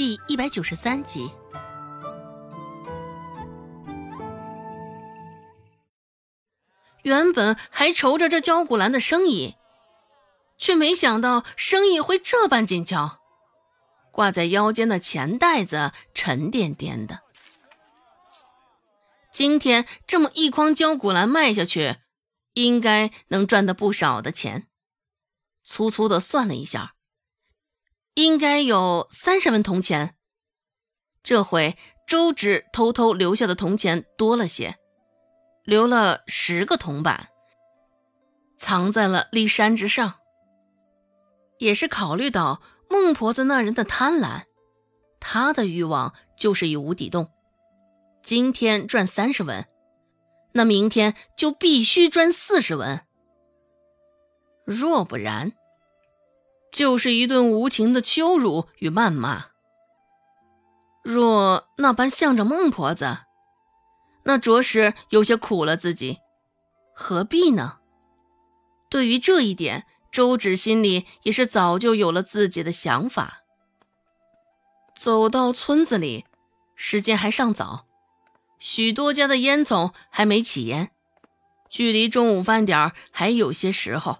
第一百九十三集。原本还愁着这焦古兰的生意，却没想到生意会这般紧俏。挂在腰间的钱袋子沉甸甸的，今天这么一筐焦古兰卖下去，应该能赚得不少的钱。粗粗的算了一下。应该有三十文铜钱。这回周芷偷偷留下的铜钱多了些，留了十个铜板，藏在了骊山之上。也是考虑到孟婆子那人的贪婪，他的欲望就是一无底洞。今天赚三十文，那明天就必须赚四十文。若不然，就是一顿无情的羞辱与谩骂。若那般向着孟婆子，那着实有些苦了自己。何必呢？对于这一点，周芷心里也是早就有了自己的想法。走到村子里，时间还尚早，许多家的烟囱还没起烟，距离中午饭点还有些时候，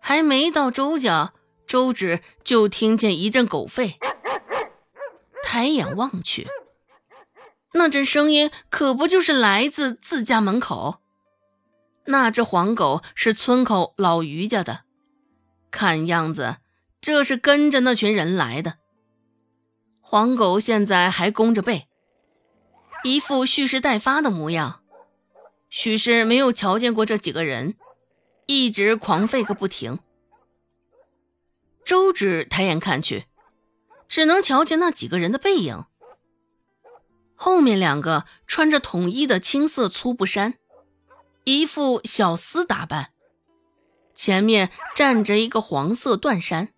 还没到周家。周芷就听见一阵狗吠，抬眼望去，那阵声音可不就是来自自家门口？那只黄狗是村口老于家的，看样子这是跟着那群人来的。黄狗现在还弓着背，一副蓄势待发的模样，许是没有瞧见过这几个人，一直狂吠个不停。周芷抬眼看去，只能瞧见那几个人的背影。后面两个穿着统一的青色粗布衫，一副小厮打扮；前面站着一个黄色缎衫，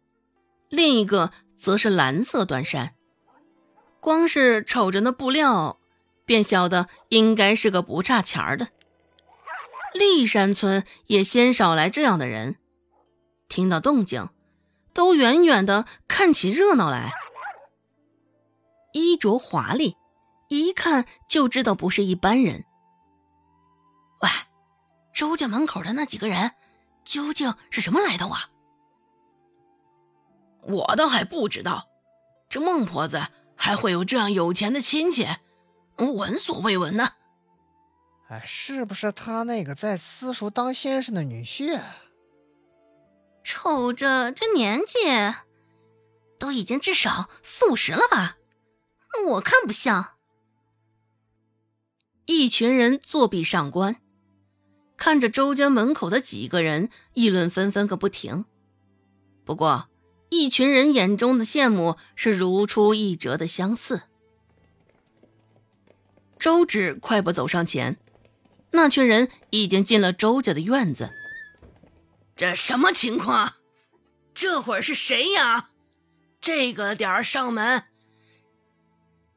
另一个则是蓝色缎衫。光是瞅着那布料，便晓得应该是个不差钱儿的。骊山村也鲜少来这样的人，听到动静。都远远的看起热闹来，衣着华丽，一看就知道不是一般人。喂，周家门口的那几个人，究竟是什么来头啊？我倒还不知道，这孟婆子还会有这样有钱的亲戚，闻所未闻呢。哎，是不是他那个在私塾当先生的女婿？瞅着这年纪，都已经至少四五十了吧？我看不像。一群人作壁上观，看着周家门口的几个人议论纷纷个不停。不过，一群人眼中的羡慕是如出一辙的相似。周芷快步走上前，那群人已经进了周家的院子。这什么情况？这会儿是谁呀？这个点儿上门，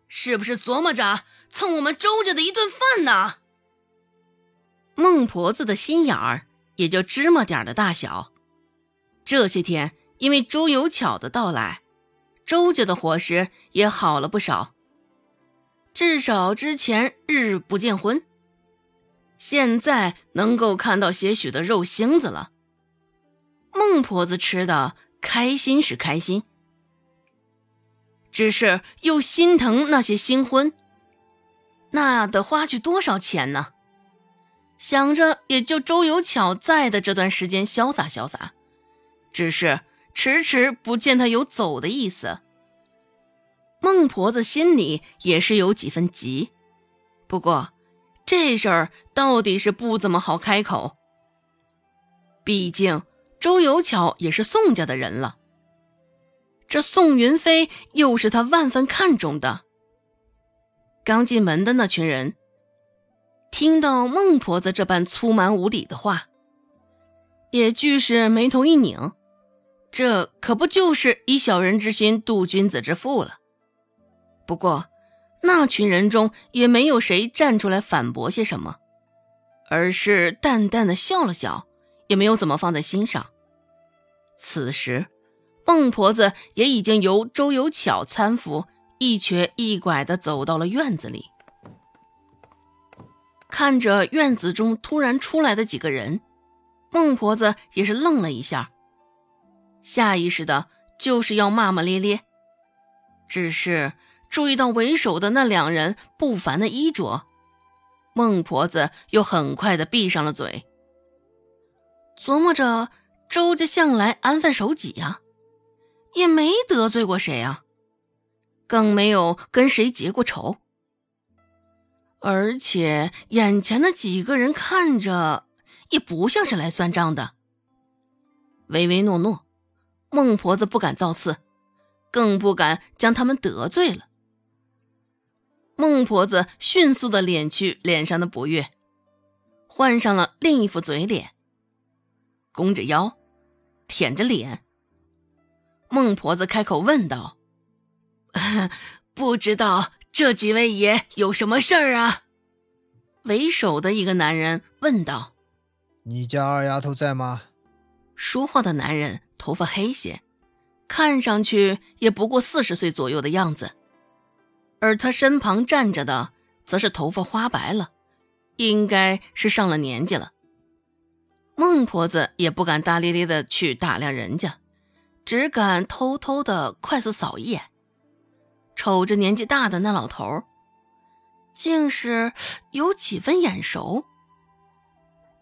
是不是琢磨着蹭我们周家的一顿饭呢？孟婆子的心眼儿也就芝麻点的大小。这些天因为周有巧的到来，周家的伙食也好了不少。至少之前日不见荤，现在能够看到些许的肉星子了。孟婆子吃的开心是开心，只是又心疼那些新婚，那得花去多少钱呢？想着也就周有巧在的这段时间潇洒潇洒，只是迟迟不见他有走的意思。孟婆子心里也是有几分急，不过这事儿到底是不怎么好开口，毕竟。周有巧也是宋家的人了，这宋云飞又是他万分看重的。刚进门的那群人，听到孟婆子这般粗蛮无礼的话，也俱是眉头一拧，这可不就是以小人之心度君子之腹了？不过，那群人中也没有谁站出来反驳些什么，而是淡淡的笑了笑。也没有怎么放在心上。此时，孟婆子也已经由周有巧搀扶，一瘸一拐的走到了院子里。看着院子中突然出来的几个人，孟婆子也是愣了一下，下意识的就是要骂骂咧咧，只是注意到为首的那两人不凡的衣着，孟婆子又很快的闭上了嘴，琢磨着周家向来安分守己呀，也没得罪过谁啊，更没有跟谁结过仇。而且眼前的几个人看着也不像是来算账的，唯唯诺诺，孟婆子不敢造次，更不敢将他们得罪了。孟婆子迅速的敛去脸上的不悦，换上了另一副嘴脸，弓着腰，舔着脸。孟婆子开口问道：“不知道。”这几位爷有什么事儿啊？为首的一个男人问道：“你家二丫头在吗？”说话的男人头发黑些，看上去也不过四十岁左右的样子，而他身旁站着的则是头发花白了，应该是上了年纪了。孟婆子也不敢大咧咧的去打量人家，只敢偷偷的快速扫一眼。瞅着年纪大的那老头，竟是有几分眼熟。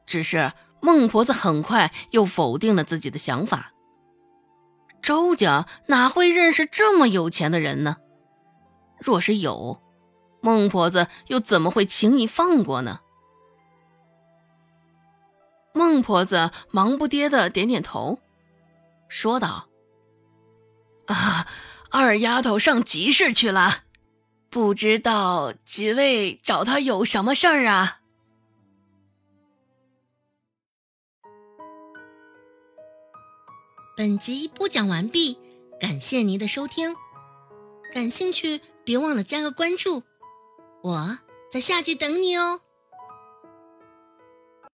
只是孟婆子很快又否定了自己的想法。周家哪会认识这么有钱的人呢？若是有，孟婆子又怎么会轻易放过呢？孟婆子忙不迭的点点头，说道：“啊。”二丫头上集市去了，不知道几位找她有什么事儿啊？本集播讲完毕，感谢您的收听。感兴趣，别忘了加个关注，我在下集等你哦。